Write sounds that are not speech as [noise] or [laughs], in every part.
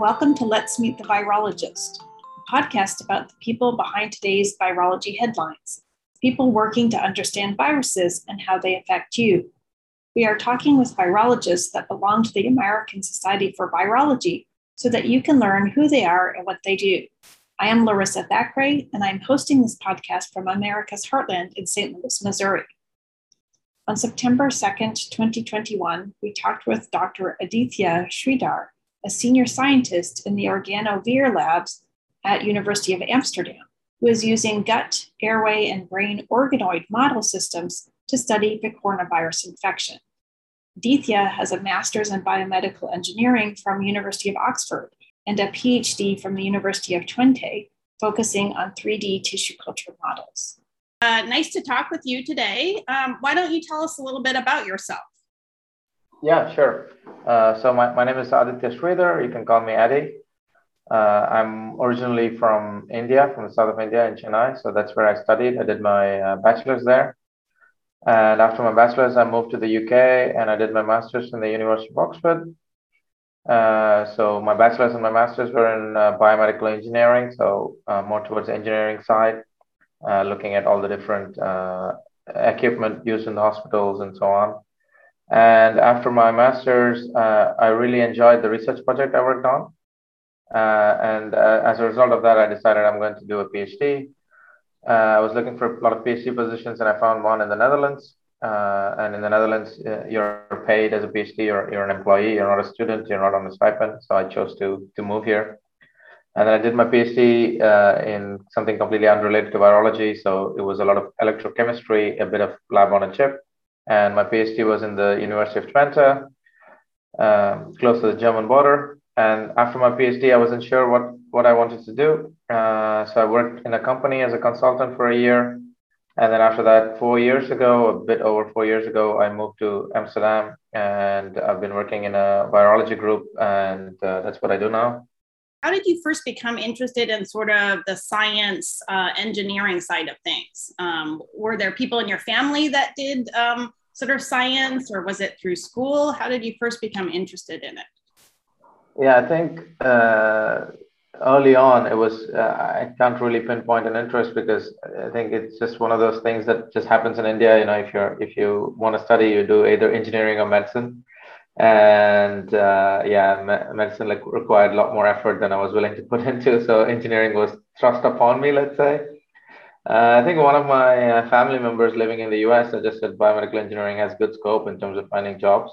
welcome to Let's Meet the Virologist, a podcast about the people behind today's virology headlines, people working to understand viruses and how they affect you. We are talking with virologists that belong to the American Society for Virology so that you can learn who they are and what they do. I am Larissa Thackeray, and I'm hosting this podcast from America's Heartland in St. Louis, Missouri. On September 2nd, 2021, we talked with Dr. Aditya Sridhar, a senior scientist in the Organovir labs at University of Amsterdam, who is using gut, airway, and brain organoid model systems to study the coronavirus infection. Aditya has a master's in biomedical engineering from University of Oxford and a PhD from the University of Twente, focusing on 3D tissue culture models. Uh, nice to talk with you today. Um, why don't you tell us a little bit about yourself? Yeah, sure. Uh, so my, my name is Aditya Sridhar. You can call me Adi. Uh, I'm originally from India, from the south of India in Chennai. So that's where I studied. I did my uh, bachelor's there. And after my bachelor's, I moved to the UK and I did my master's in the University of Oxford. Uh, so my bachelor's and my master's were in uh, biomedical engineering, so uh, more towards the engineering side, looking at all the different equipment used in the hospitals and so on. And after my master's, uh, I really enjoyed the research project I worked on. Uh, and uh, as a result of that, I decided I'm going to do a PhD. Uh, I was looking for a lot of PhD positions, and I found one in the Netherlands. Uh, and in the Netherlands, uh, you're paid as a PhD, you're, you're an employee, you're not a student, you're not on a stipend. So I chose to, to move here. And I did my PhD in something completely unrelated to virology. So it was a lot of electrochemistry, a bit of lab on a chip and my PhD was in the University of Twente, um, close to the German border. And after my PhD, I wasn't sure what, what I wanted to do. Uh, so I worked in a company as a consultant for a year. And then after that, four years ago, a bit over four years ago, I moved to Amsterdam and I've been working in a virology group. And uh, that's what I do now. How did you first become interested in sort of the science uh, engineering side of things? Um, were there people in your family that did um, sort of science, or was it through school? How did you first become interested in it? Yeah, I think uh, early on it was uh, I can't really pinpoint an interest because I think it's just one of those things that just happens in India. You know, if you're if you want to study, you do either engineering or medicine and uh, yeah me- medicine like required a lot more effort than i was willing to put [laughs] into so engineering was thrust upon me let's say. Uh, i think one of my uh, family members living in the us suggested biomedical engineering has good scope in terms of finding jobs.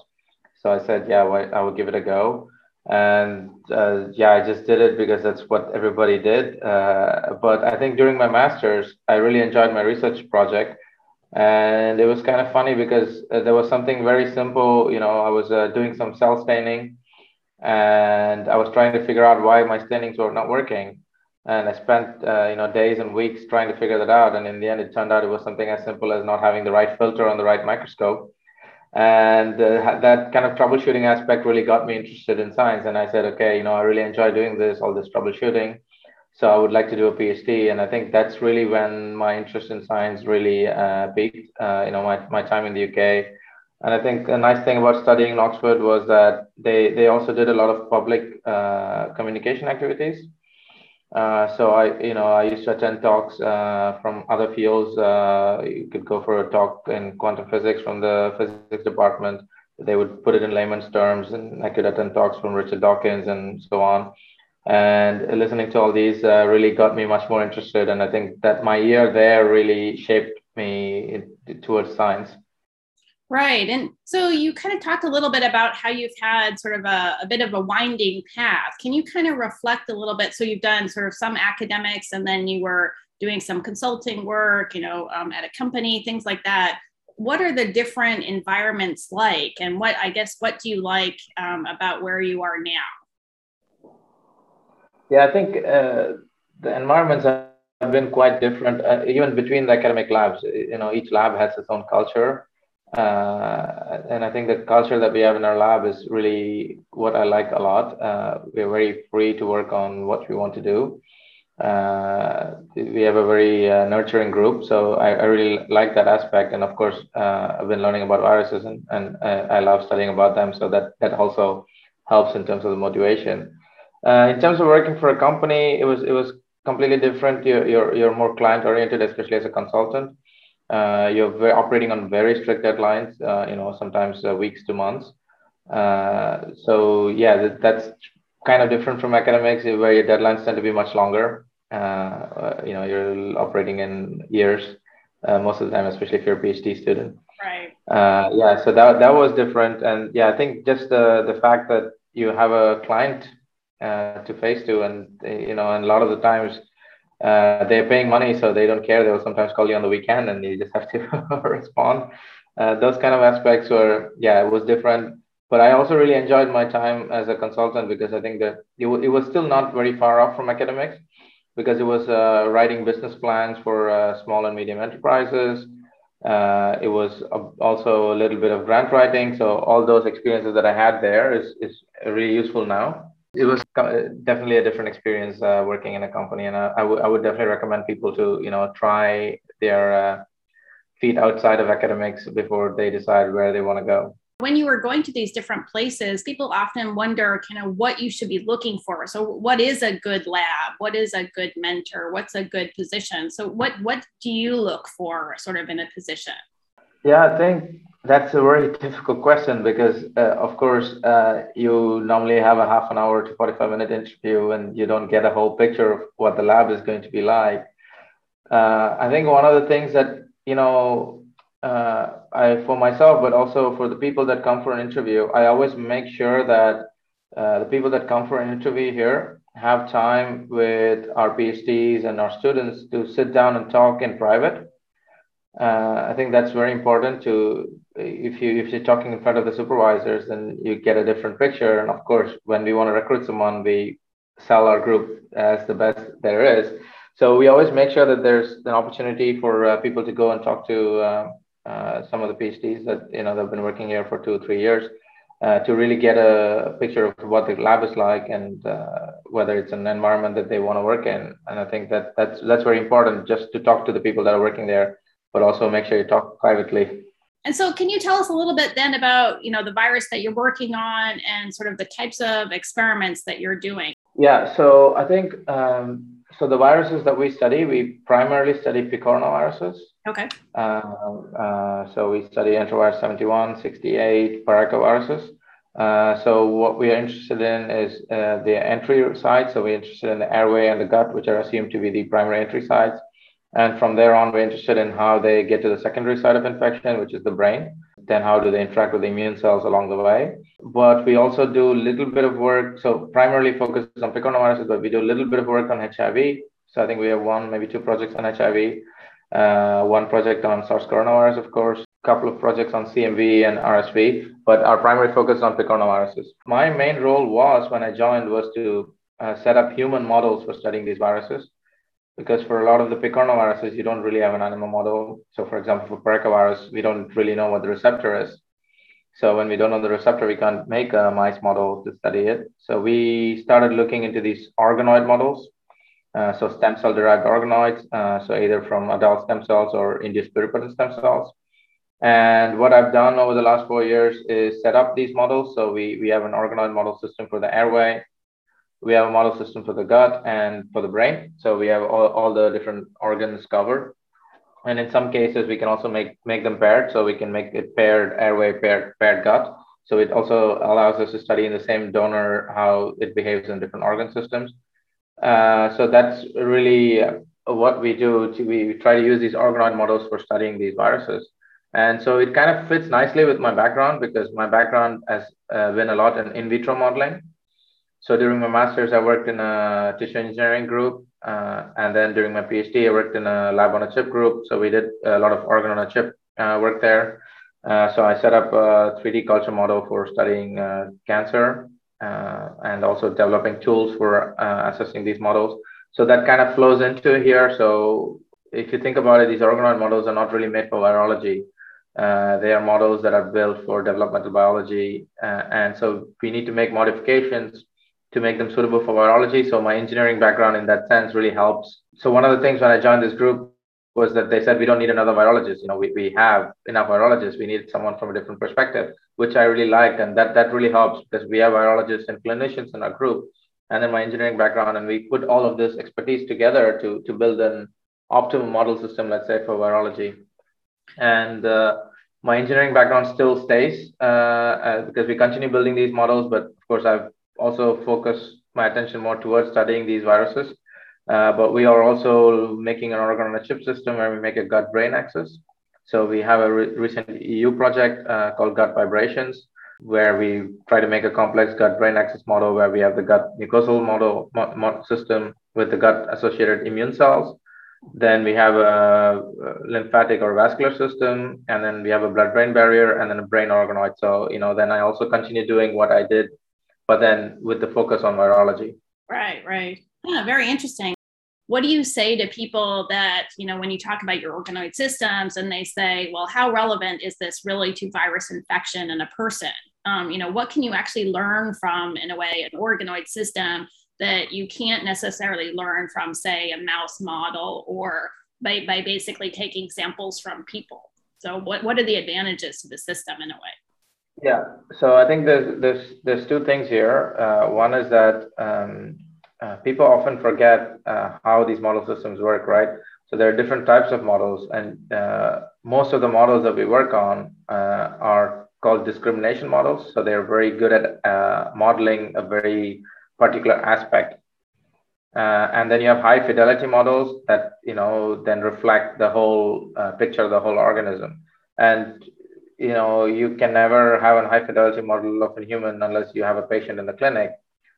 So i said yeah well, i will give it a go. And uh, yeah i just did it because that's what everybody did. Uh, but i think during my masters i really enjoyed my research project and it was kind of funny because uh, there was something very simple you know i was uh, doing some cell staining and i was trying to figure out why my stainings were not working. And i spent uh, you know days and weeks trying to figure that out. And in the end it turned out it was something as simple as not having the right filter on the right microscope. And uh, that kind of troubleshooting aspect really got me interested in science. And i said okay you know i really enjoy doing this all this troubleshooting so I would like to do a PhD, and I think that's really when my interest in science really uh, peaked. Uh, you know, my, my time in the UK, and I think a nice thing about studying in Oxford was that they they also did a lot of public uh, communication activities. Uh, so I, you know, I used to attend talks uh, from other fields. Uh, you could go for a talk in quantum physics from the physics department. They would put it in layman's terms, and I could attend talks from Richard Dawkins and so on and listening to all these uh, really got me much more interested. And i think that my year there really shaped me towards science. Right. And so you kind of talked a little bit about how you've had sort of a, a bit of a winding path. Can you kind of reflect a little bit? So you've done sort of some academics and then you were doing some consulting work you know um, at a company things like that. What are the different environments like? And what i guess what do you like um, about where you are now yeah, I think uh, the environments have been quite different, uh, even between the academic labs. You know, each lab has its own culture. Uh, and I think the culture that we have in our lab is really what I like a lot. Uh, we're very free to work on what we want to do. Uh, we have a very uh, nurturing group, so I, I, really like that aspect. And of course, I've been learning about viruses, and, and I love studying about them. So that that also helps in terms of the motivation. Uh, in terms of working for a company, it was it was completely different. You're you're, you're more client oriented, especially as a consultant. Uh, you're very, operating on very strict deadlines. Uh, you know, sometimes uh, weeks to months. Uh, so yeah, that, that's kind of different from academics, where your deadlines tend to be much longer. Uh, you know, you're operating in years most of the time, especially if you're a PhD student. Right. yeah, so that that was different, and yeah, I think just the the fact that you have a client uh, to face to and you know and a lot of the times uh, they're paying money so they don't care. They'll sometimes call you on the weekend and you just have to [laughs] respond. Uh, those kind of aspects were yeah it was different. But i also really enjoyed my time as a consultant because i think that it, w- it was still not very far off from academics because it was uh, writing business plans for uh, small and medium enterprises. Uh, it was also a little bit of grant writing so all those experiences that i had there is, is really useful now it was definitely a different experience uh, working in a company and I, I, w- I would definitely recommend people to you know try their uh, feet outside of academics before they decide where they want to go. When you were going to these different places people often wonder kind of what you should be looking for. So what is a good lab? What is a good mentor? What's a good position? So what what do you look for sort of in a position? Yeah i think that's a very difficult question because, uh, of course, uh, you normally have a half an hour to 45 minute interview and you don't get a whole picture of what the lab is going to be like. Uh, I think one of the things that, you know, uh, I, for myself, but also for the people that come for an interview, I always make sure that uh, the people that come for an interview here have time with our PhDs and our students to sit down and talk in private uh, I think that's very important to if you if you're talking in front of the supervisors, then you get a different picture. And of course, when we want to recruit someone, we sell our group as the best there is. So we always make sure that there's an opportunity for uh, people to go and talk to uh, uh some of the PhDs that you know they've been working here for two or three years. Uh, to really get a picture of what the lab is like and uh, whether it's an environment that they want to work in, and I think that that's that's very important just to talk to the people that are working there but also make sure you talk privately. And so, can you tell us a little bit then about you know the virus that you're working on and sort of the types of experiments that you're doing? Yeah, so I think um, so. The viruses that we study, we primarily study picornaviruses. Okay. Uh, uh, so we study enterovirus 71, 68, paracoviruses. Uh, so what we are interested in is uh, the entry sites. So we're interested in the airway and the gut, which are assumed to be the primary entry sites. And from there on, we're interested in how they get to the secondary side of infection, which is the brain. Then how do they interact with the immune cells along the way? But we also do a little bit of work. So primarily focused on picornaviruses, but we do a little bit of work on HIV. So I think we have one, maybe two projects on HIV, uh, one project on SARS coronavirus, of course, a couple of projects on CMV and RSV, but our primary focus is on picornaviruses. My main role was when I joined was to uh, set up human models for studying these viruses because for a lot of the picornaviruses, you don't really have an animal model. So, for example, for paracovirus, we don't really know what the receptor is. So, when we don't know the receptor, we can't make a mice model to study it. So, we started looking into these organoid models. Uh, so, stem cell derived organoids, uh, so either from adult stem cells or induced pluripotent stem cells. And what I've done over the last four years is set up these models. So, we, we have an organoid model system for the airway, we have a model system for the gut and for the brain. So we have all, all the different organs covered. And in some cases, we can also make, make them paired. So we can make it paired airway, paired, paired gut. So it also allows us to study in the same donor how it behaves in different organ systems. Uh, so that's really what we do. We try to use these organoid models for studying these viruses. And so it kind of fits nicely with my background because my background has uh, been a lot in in vitro modeling. So during my master's, I worked in a tissue engineering group. Uh, and then during my PhD, I worked in a lab on a chip group. So we did a lot of organ on a chip uh, work there. Uh, so I set up a 3D culture model for studying uh, cancer uh, and also developing tools for uh, assessing these models. So that kind of flows into here. So if you think about it, these organoid models are not really made for virology. they are models that are built for developmental biology. and so we need to make modifications to make them suitable for virology. So my engineering background in that sense really helps. So one of the things when I joined this group was that they said we don't need another virologist. You know, we, we have enough virologists. We need someone from a different perspective, which I really liked. And that that really helps because we have virologists and clinicians in our group. and then my engineering background, and we put all of this expertise together to to build an optimal model system, let's say, for virology. And uh, my engineering background still stays uh, uh, because we continue building these models, but of course, I've also focus my attention more towards studying these viruses. Uh, but we are also making an organ on a chip system where we make a gut brain axis. So we have a re- recent EU project uh, called Gut Vibrations, where we try to make a complex gut brain axis model where we have the gut mucosal model mo- system with the gut associated immune cells then we have a lymphatic or vascular system, and then we have a blood-brain barrier, and then a brain organoid. So, you know, then I also continue doing what I did, but then with the focus on virology. Right, right. Yeah, very interesting. What do you say to people that, you know, when you talk about your organoid systems and they say, well, how relevant is this really to virus infection in a person? Um, you know, what can you actually learn from, in a way, an organoid system that you can't necessarily learn from, say, a mouse model or by, by basically taking samples from people. So, what, what are the advantages to the system in a way? Yeah, so I think there's there's there's two things here. Uh, one is that um, uh, people often forget uh, how these model systems work, right? So there are different types of models, and uh, most of the models that we work on uh, are called discrimination models. So they're very good at uh, modeling a very particular aspect. And then you have high fidelity models that you know then reflect the whole picture of the whole organism. And you know you can never have a high fidelity model of a human unless you have a patient in the clinic,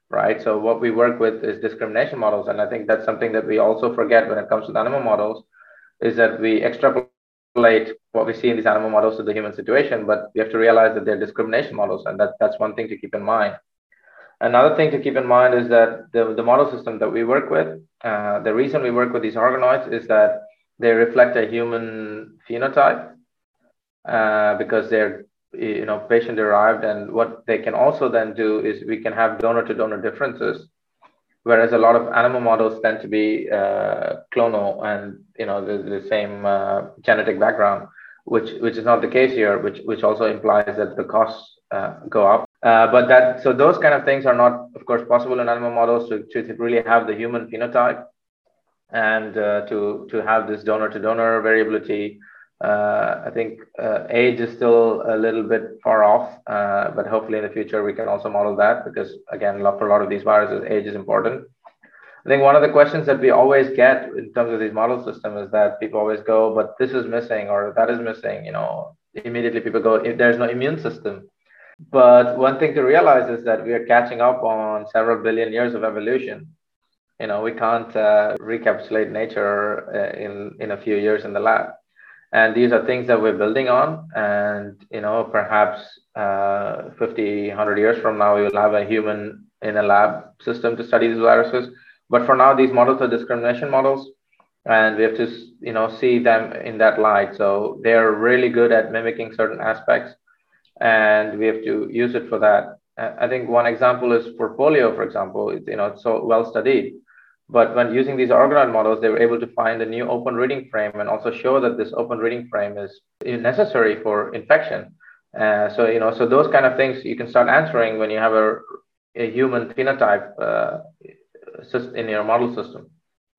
right? So what we work with is discrimination models, and I think that's something that we also forget when it comes to animal models, is that we extrapolate what we see in these animal models to the human situation, but we have to realize that they're discrimination models, and that that's one thing to keep in mind. Another thing to keep in mind is that the, the model system that we work with, uh, the reason we work with these organoids is that they reflect a human phenotype uh, because they're you know patient derived and what they can also then do is we can have donor to donor differences whereas a lot of animal models tend to be uh, clonal and you know the, the same uh, genetic background which which is not the case here which which also implies that the costs uh, go up uh, but that so those kind of things are not, of course, possible in animal models to, to really have the human phenotype and uh, to to have this donor to donor variability. Uh, I think uh, age is still a little bit far off, uh, but hopefully in the future we can also model that because again, for a lot of these viruses, age is important. I think one of the questions that we always get in terms of these model systems is that people always go, but this is missing or that is missing. You know, immediately people go, if there's no immune system but one thing to realize is that we are catching up on several billion years of evolution. You know, we can't uh, recapitulate nature uh, in in a few years in the lab, and these are things that we're building on. And you know, perhaps uh, 50, 100 years from now, we will have a human in a lab system to study these viruses. But for now, these models are discrimination models, and we have to you know see them in that light. So they are really good at mimicking certain aspects and we have to use it for that. I think one example is for polio, for example, you know, it's so well studied. But when using these organoid models, they were able to find a new open reading frame and also show that this open reading frame is necessary for infection. Uh, so, you know, so those kind of things you can start answering when you have a, a human phenotype uh, in your model system.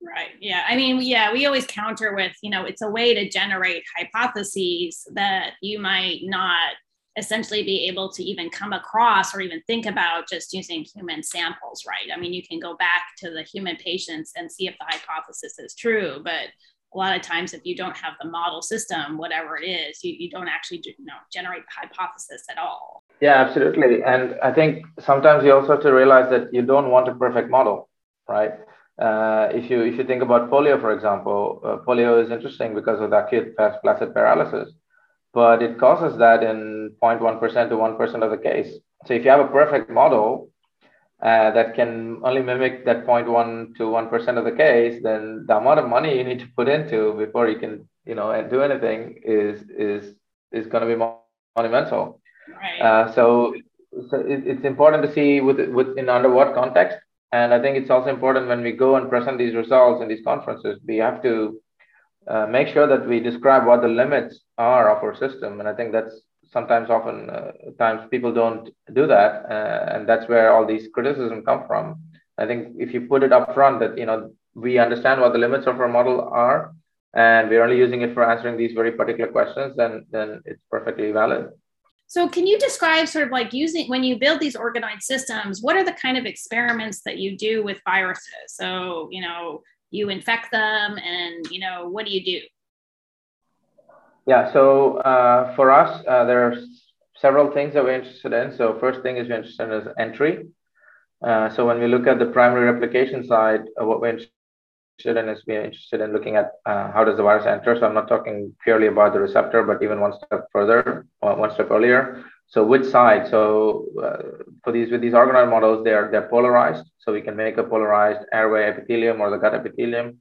Right. Yeah. I mean, yeah, we always counter with, you know, it's a way to generate hypotheses that you might not essentially be able to even come across or even think about just using human samples, right? I mean, you can go back to the human patients and see if the hypothesis is true, but a lot of times if you don't have the model system, whatever it is, you, you don't actually you know, generate the hypothesis at all. Yeah, absolutely. And I think sometimes you also have to realize that you don't want a perfect model, right? Uh, if you if you think about polio, for example, uh, polio is interesting because of the acute flaccid paralysis but it causes that in 0.1% to 1% of the case. So if you have a perfect model uh, that can only mimic that 0.1 to 1% of the case, then the amount of money you need to put into before you can, you know, do anything is is is going to be monumental. Right. Uh, so so it, it's important to see with with in under what context. And I think it's also important when we go and present these results in these conferences, we have to uh, make sure that we describe what the limits are of our system. And I think that's sometimes often uh, times people don't do that. Uh, and that's where all these criticism come from I think if you put it up front that you know we understand what the limits of our model are, and we're only using it for answering these very particular questions, then then it's perfectly valid. So, can you describe sort of like using when you build these organized systems? What are the kind of experiments that you do with viruses? So, you know, you infect them, and you know, what do you do? Yeah. So uh, for us, uh, there are several things that we're interested in. So first thing is we're interested in is entry. Uh, so when we look at the primary replication side, uh, what we're interested in is we're interested in looking at uh, how does the virus enter. So I'm not talking purely about the receptor, but even one step further, one step earlier. So which side? So uh, for these with these organoid models, they're they're polarized. So we can make a polarized airway epithelium or the gut epithelium.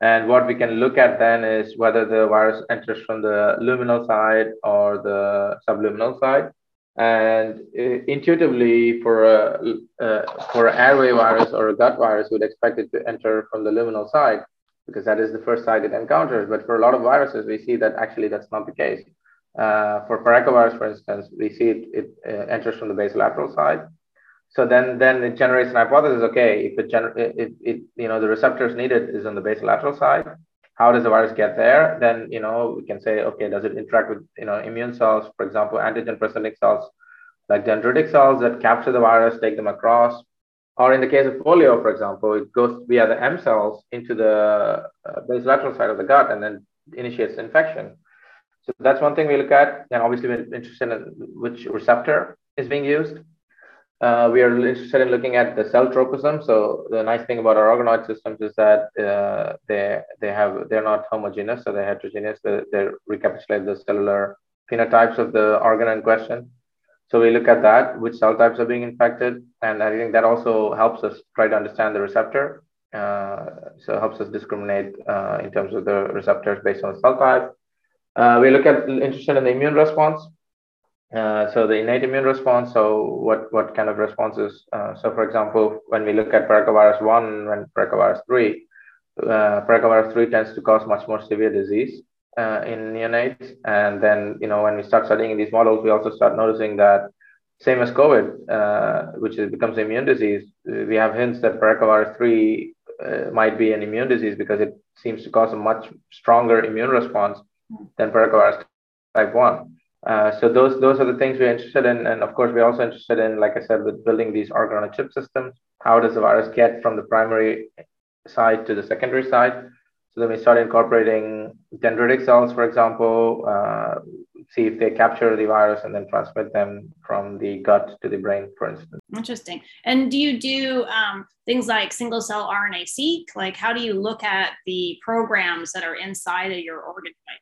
And what we can look at then is whether the virus enters from the luminal side or the subluminal side. And uh, intuitively, for a uh, for an airway virus or a gut virus, we'd expect it to enter from the luminal side because that is the first side it encounters. But for a lot of viruses, we see that actually that's not the case. Uh, for parechovirus, for instance, we see it, it uh, enters from the basolateral side. So then, then it generates an hypothesis. Okay, if it, gener- if it, you know, the receptors needed is on the basolateral side, how does the virus get there? Then, you know, we can say, okay, does it interact with, you know, immune cells, for example, antigen-presenting cells, like dendritic cells that capture the virus, take them across, or in the case of polio, for example, it goes via the M cells into the uh, basolateral side of the gut and then initiates infection. So that's one thing we look at. And obviously, we're interested in which receptor is being used. Uh, we are interested in looking at the cell tropism. So the nice thing about our organoid systems is that uh, they they have they're not homogeneous, so they're heterogeneous. They, they recapitulate the cellular phenotypes of the organ in question. So we look at that, which cell types are being infected, and I think that also helps us try to understand the receptor. Uh, so helps us discriminate uh, in terms of the receptors based on the cell type. Uh, we look at interested in the immune response. Uh, so the innate immune response. So what what kind of responses? Uh, so for example, when we look at parechovirus one and parechovirus three, uh, three tends to cause much more severe disease uh, in neonates. And then you know when we start studying these models, we also start noticing that same as COVID, uh, which is, becomes immune disease, we have hints that parechovirus three uh, might be an immune disease because it seems to cause a much stronger immune response than parechovirus type one. Uh, so those those are the things we're interested in, and of course we're also interested in, like I said, with building these organ-on-a-chip systems. How does the virus get from the primary side to the secondary side? So then we start incorporating dendritic cells, for example, uh, see if they capture the virus and then transmit them from the gut to the brain, for instance. Interesting. And do you do um, things like single cell RNA seq? Like, how do you look at the programs that are inside of your organoid?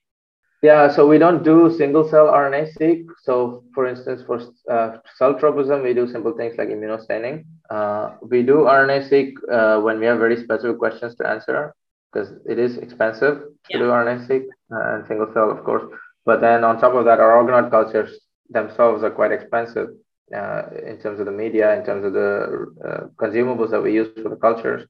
Yeah, so we don't do single cell RNA-seq. So for instance, for uh, cell tropism, we do simple things like immunostaining. Uh, we do RNA-seq uh, when we have very specific questions to answer because it is expensive yeah. to do RNA-seq uh, and single cell, of course. But then on top of that, our organoid cultures themselves are quite expensive uh, in terms of the media, in terms of the uh, consumables that we use for the cultures.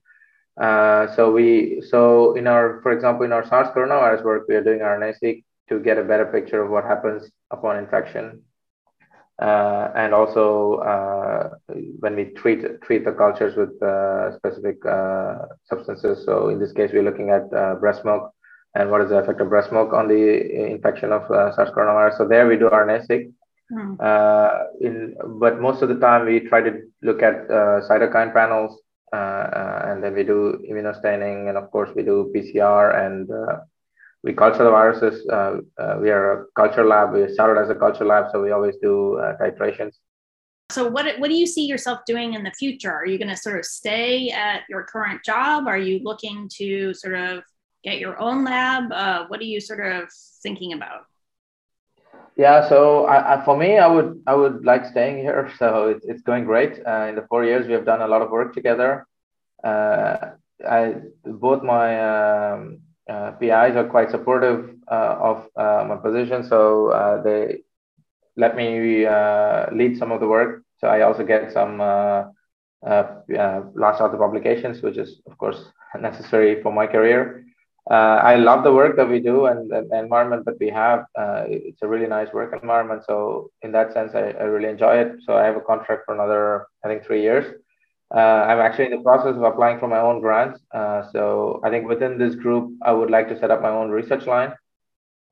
so we, so in our, for example, in our SARS coronavirus work, we are doing RNA-seq to get a better picture of what happens upon infection. Uh, and also uh, when we treat treat the cultures with uh, specific uh, substances. So in this case, we're looking at uh, breast milk and what is the effect of breast milk on the infection of uh, SARS coronavirus. So there we do RNA-seq. Mm. in but most of the time we try to look at cytokine panels, and then we do immunostaining, and of course we do PCR and we culture the viruses. Uh, uh, we are a culture lab. We started as a culture lab, so we always do uh, titrations. So, what what do you see yourself doing in the future? Are you going to sort of stay at your current job? Are you looking to sort of get your own lab? Uh, what are you sort of thinking about? Yeah, so I, I, for me, I would I would like staying here. [laughs] So it's it's going great. Uh, in the four years, we have done a lot of work together. Uh, I both my um, uh, PIs are quite supportive uh, of uh, my position, so uh, they let me uh, lead some of the work. So I also get some uh, last author publications, which is of course [laughs] necessary for my career. I love the work that we do and the, environment that we have. it's a really nice work environment. So in that sense, I, I really enjoy it. So I have a contract for another, I think, three years. Uh, I'm actually in the process of applying for my own grants. Uh, so I think within this group, I would like to set up my own research line.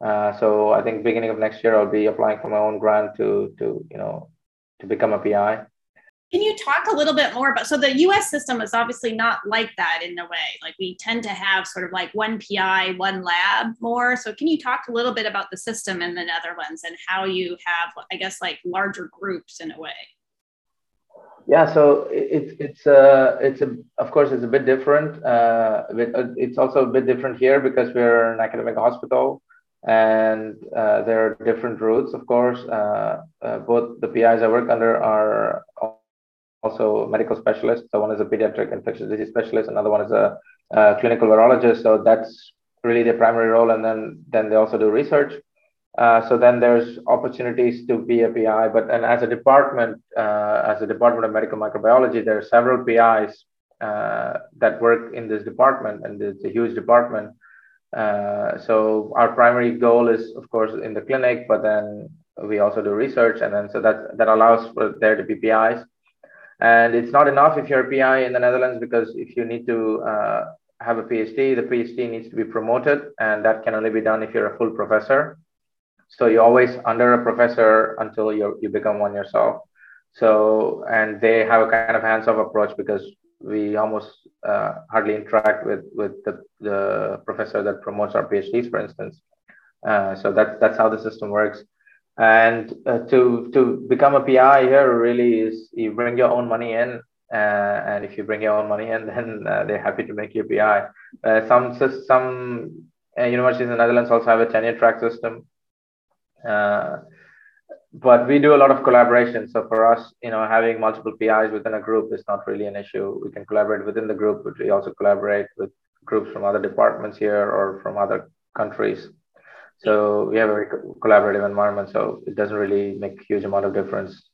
Uh, so I think beginning of next year, I'll be applying for my own grant to to you know to become a PI. Can you talk a little bit more about so the US system is obviously not like that in a way. Like we tend to have sort of like one PI, one lab more. So can you talk a little bit about the system in the Netherlands and how you have I guess like larger groups in a way? Yeah, so it's it's uh it's a of course it's a bit different. Uh, it's also a bit different here because we're an academic hospital, and uh, there are different routes. Of course, uh, uh, both the PIs I work under are also medical specialists. So one is a pediatric infectious disease specialist, another one is a, a clinical virologist. So that's really their primary role, and then then they also do research. Uh, so then there's opportunities to be a PI, but and as a department, uh, as a department of medical microbiology, there are several PIs uh, that work in this department, and it's a huge department. Uh, so our primary goal is, of course, in the clinic, but then we also do research, and then so that that allows for there to be PIs. And it's not enough if you're a PI in the Netherlands because if you need to uh, have a PhD, the PhD needs to be promoted, and that can only be done if you're a full professor. So you're always under a professor until you you become one yourself. So and they have a kind of hands-off approach because we almost uh, hardly interact with with the, the professor that promotes our PhDs, for instance. Uh, so that's that's how the system works. And uh, to to become a PI here really is you bring your own money in, uh, and if you bring your own money in, [laughs] then uh, they're happy to make you a PI. Uh, some some universities in the Netherlands also have a tenure track system uh, but we do a lot of collaboration. So for us, you know, having multiple PIs within a group is not really an issue. We can collaborate within the group, but we also collaborate with groups from other departments here or from other countries. So we have a very collaborative environment. So it doesn't really make a huge amount of difference.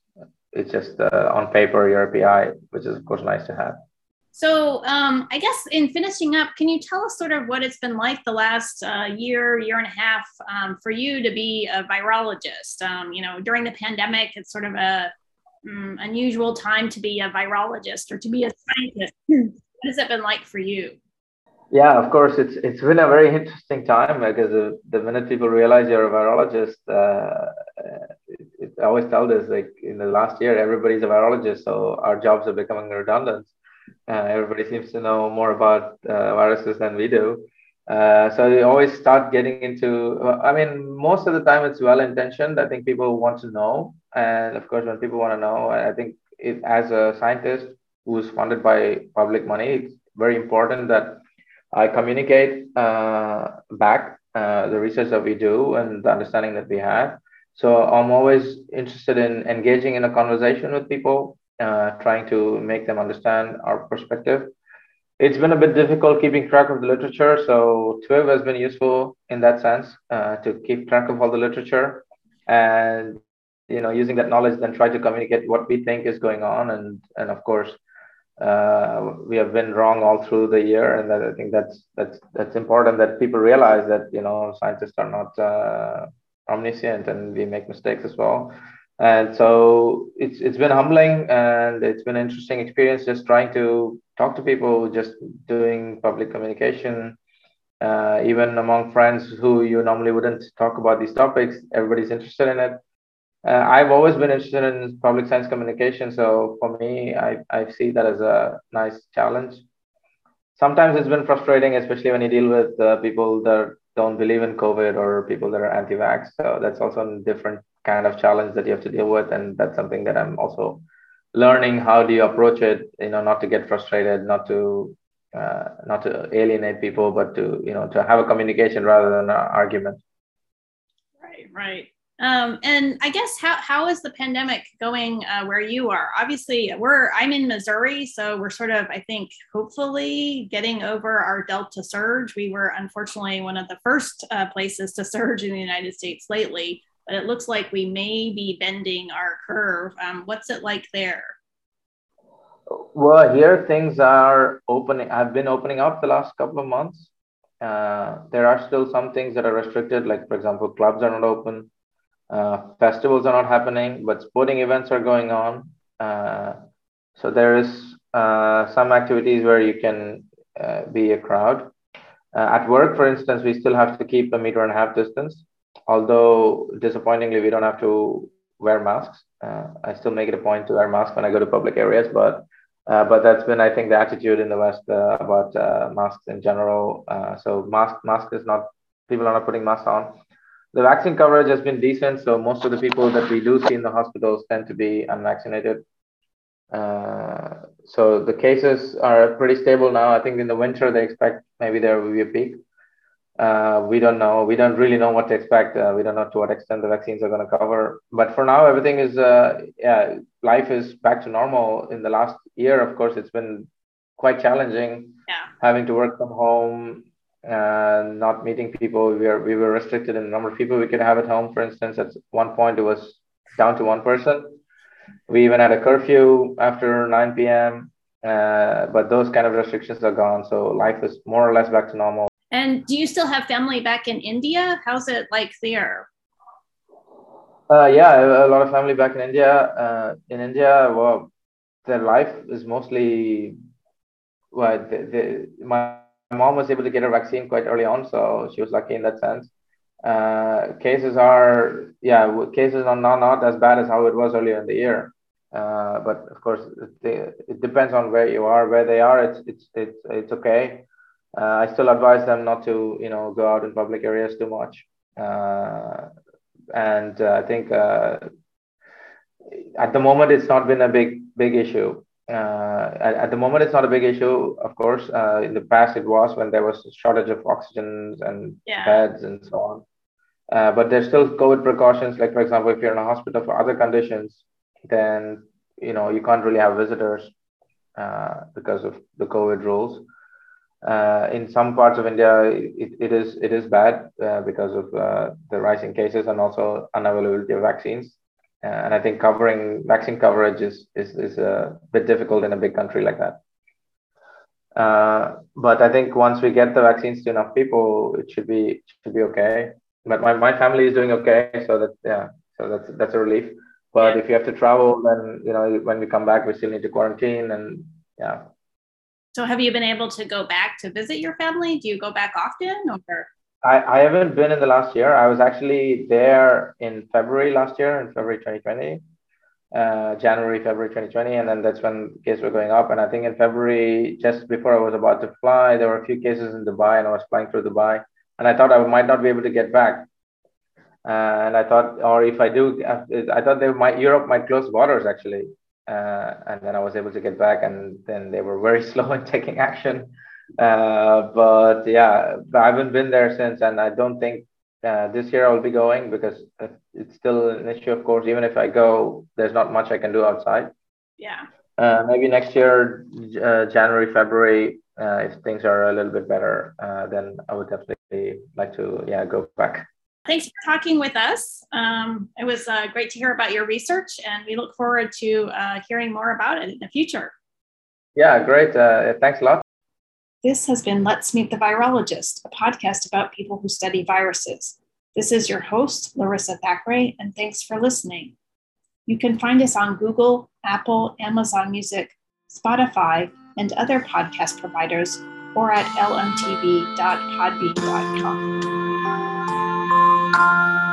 It's just uh, on paper, you're a PI, which is of course nice to have. So, um, I guess in finishing up, can you tell us sort of what it's been like the last uh, year, year and a half um, for you to be a virologist? Um, you know, during the pandemic, it's sort of a um, unusual time to be a virologist or to be a scientist. [clears throat] what has it been like for you? Yeah, of course, it's it's been a very interesting time because the, the minute people realize you're a virologist, uh, it, it, I always tell this like in the last year, everybody's a virologist, so our jobs are becoming redundant uh, everybody seems to know more about uh, viruses than we do. Uh, so they always start getting into. I mean, most of the time it's well intentioned. I think people want to know, and of course, when people want to know, I think it, as a scientist who's funded by public money, it's very important that I communicate uh, back uh, the research that we do and the understanding that we have. So I'm always interested in engaging in a conversation with people uh, trying to make them understand our perspective. It's been a bit difficult keeping track of the literature, so TWIV has been useful in that sense uh, to keep track of all the literature and you know using that knowledge then try to communicate what we think is going on and and of course uh, we have been wrong all through the year and that, i think that's that's that's important that people realize that you know scientists are not uh, omniscient and we make mistakes as well and so it's it's been humbling and it's been an interesting experience just trying to talk to people just doing public communication uh, even among friends who you normally wouldn't talk about these topics. Everybody's interested in it. Uh, i've always been interested in public science communication. So for me i, I see that as a nice challenge. Sometimes it's been frustrating especially when you deal with uh, people that don't believe in covid or people that are anti-vax. So that's also a different kind of challenge that you have to deal with and that's something that i'm also learning. How do you approach it? You know not to get frustrated not to uh, not to alienate people but to you know to have a communication rather than an argument. Right right. Um, and I guess how, how is the pandemic going uh, where you are? Obviously, we're I'm in Missouri, so we're sort of I think hopefully getting over our Delta surge. We were unfortunately one of the first uh, places to surge in the United States lately but it looks like we may be bending our curve. Um, what's it like there? Well, here things are opening. I've been opening up the last couple of months. Uh, there are still some things that are restricted, like, for example, clubs are not open, uh, festivals are not happening, but sporting events are going on. Uh, so there is uh, some activities where you can uh, be a crowd. Uh, at work, for instance, we still have to keep a meter and a half distance. Although disappointingly, we don't have to wear masks. Uh, I still make it a point to wear masks when I go to public areas, but uh, but that's been, I think, the attitude in the West uh, about uh, masks in general. Uh, so mask mask is not people are not putting masks on. The vaccine coverage has been decent, so most of the people that we do see in the hospitals tend to be unvaccinated. Uh, so the cases are pretty stable now. I think in the winter they expect maybe there will be a peak. Uh, we don't know. We don't really know what to expect. Uh, we don't know to what extent the vaccines are going to cover. But for now, everything is, uh, yeah, life is back to normal. In the last year, of course, it's been quite challenging. Yeah. Having to work from home, and not meeting people. We were we were restricted in the number of people we could have at home. For instance, at one point it was down to one person. We even had a curfew after 9 p.m. Uh, but those kind of restrictions are gone. So life is more or less back to normal. And do you still have family back in India? How's it like there? Uh, yeah, a lot of family back in India. Uh, in India, well, their life is mostly well, my mom was able to get a vaccine quite early on, so she was lucky in that sense. Uh, cases are, yeah, cases are not, not as bad as how it was earlier in the year. Uh, but of course, it, it, depends on where you are, where they are. It's it's it's it's okay. Uh, I still advise them not to, you know, go out in public areas too much. Uh, and uh, I think uh, at the moment it's not been a big big issue. Uh, at, at, the moment, it's not a big issue. Of course, uh, in the past it was when there was a shortage of oxygen and yeah. beds and so on. Uh, but there's still COVID precautions. Like for example, if you're in a hospital for other conditions, then you know you can't really have visitors uh, because of the COVID rules. Uh, in some parts of India, it, it is it is bad uh, because of the rising cases and also unavailability of vaccines. Uh, and I think covering vaccine coverage is, is, is a bit difficult in a big country like that. Uh, but I think once we get the vaccines to enough people, it should be should be okay. But my, my family is doing okay, so that yeah, so that's that's a relief. But if you have to travel, then you know when we come back, we still need to quarantine, and yeah. So have you been able to go back to visit your family? Do you go back often, or? I, I haven't been in the last year. I was actually there in February last year, in February 2020, uh, January, February 2020. And then that's when cases were going up. And I think in February, just before I was about to fly, there were a few cases in Dubai and I was flying through Dubai. And I thought I might not be able to get back. Uh, and I thought, or if I do, I thought they might, Europe might close borders actually. Uh, and then I was able to get back, and then they were very [laughs] slow in taking action. Uh, but yeah, I haven't been there since, and I don't think uh, this year I'll be going because it's still an issue. Of course, even if I go, there's not much I can do outside. Yeah. Uh, maybe next year, uh, January, February, uh, if things are a little bit better, uh, then I would definitely like to, yeah, go back. Thanks for talking with us. Um, it was uh, great to hear about your research, and we look forward to uh, hearing more about it in the future. Yeah, great. Uh, thanks a lot. This has been Let's Meet the Virologist, a podcast about people who study viruses. This is your host, Larissa Thackeray, and thanks for listening. You can find us on Google, Apple, Amazon Music, Spotify, and other podcast providers, or at lmtv.podbean.com. Música